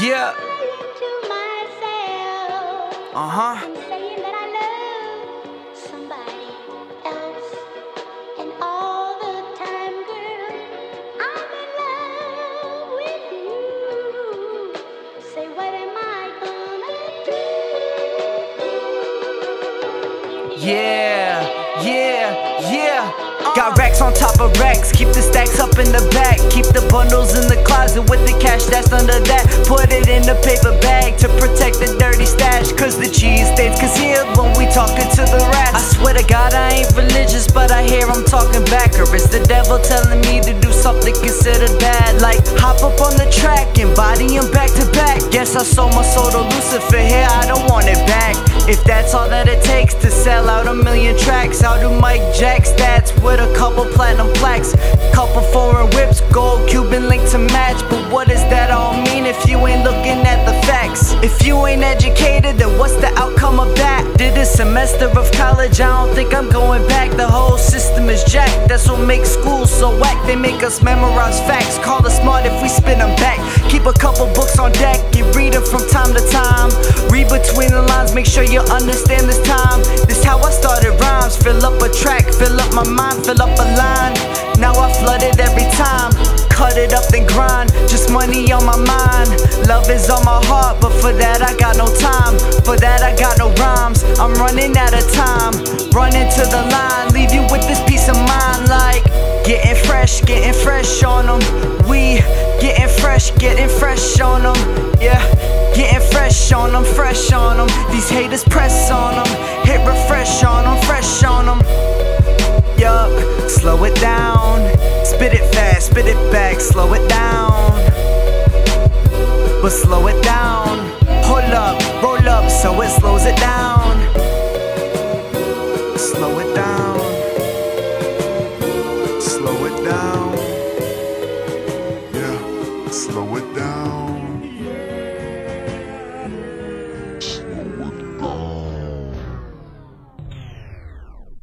Yeah. Uh huh. I'm saying that I love somebody else. And all the time, girl, I'm in love with you. Say, what am I gonna do? Yeah, yeah, yeah. Got racks on top of racks, keep the stacks up in the back. Keep the bundles in the closet with the cash that's under that. In a paper bag to protect the dirty stash. Cause the cheese stays concealed when we talking to the rats. I swear to God, I ain't religious, but I hear I'm talking back. Or it's the devil telling me to do something considered bad. Like hop up on the track and body him back to back. Guess I sold my soul to Lucifer here, I don't want it back. If that's all that it takes to sell out a million tracks, I'll do Mike Jack stats with a couple platinum plaques. Couple foreign whips, gold Cuban link to match. But what If you ain't educated, then what's the outcome of that? Did a semester of college, I don't think I'm going back. The whole system is jacked. That's what makes school so whack. They make us memorize facts. Call us smart if we spin them back. Keep a couple books on deck and read them from time to time. Read between the lines, make sure you understand this time. This how I started rhymes. Fill up a track, fill up my mind, fill up a line. Now I flood it every time. Cut it up then grind. Just money on my mind. Love is on my heart, but for that I got no time. For that I got no rhymes. I'm running out of time. Running to the line, leave you with this peace of mind. Like getting fresh, getting fresh on them. We getting fresh, getting fresh on them. Yeah, getting fresh on them, fresh on them. These haters press on them. Hit refresh on them, fresh on them. Yup, slow it down spit it back, slow it down. But slow it down. Hold up, roll up, so it slows it down. Slow it down. Slow it down. Yeah, slow it down.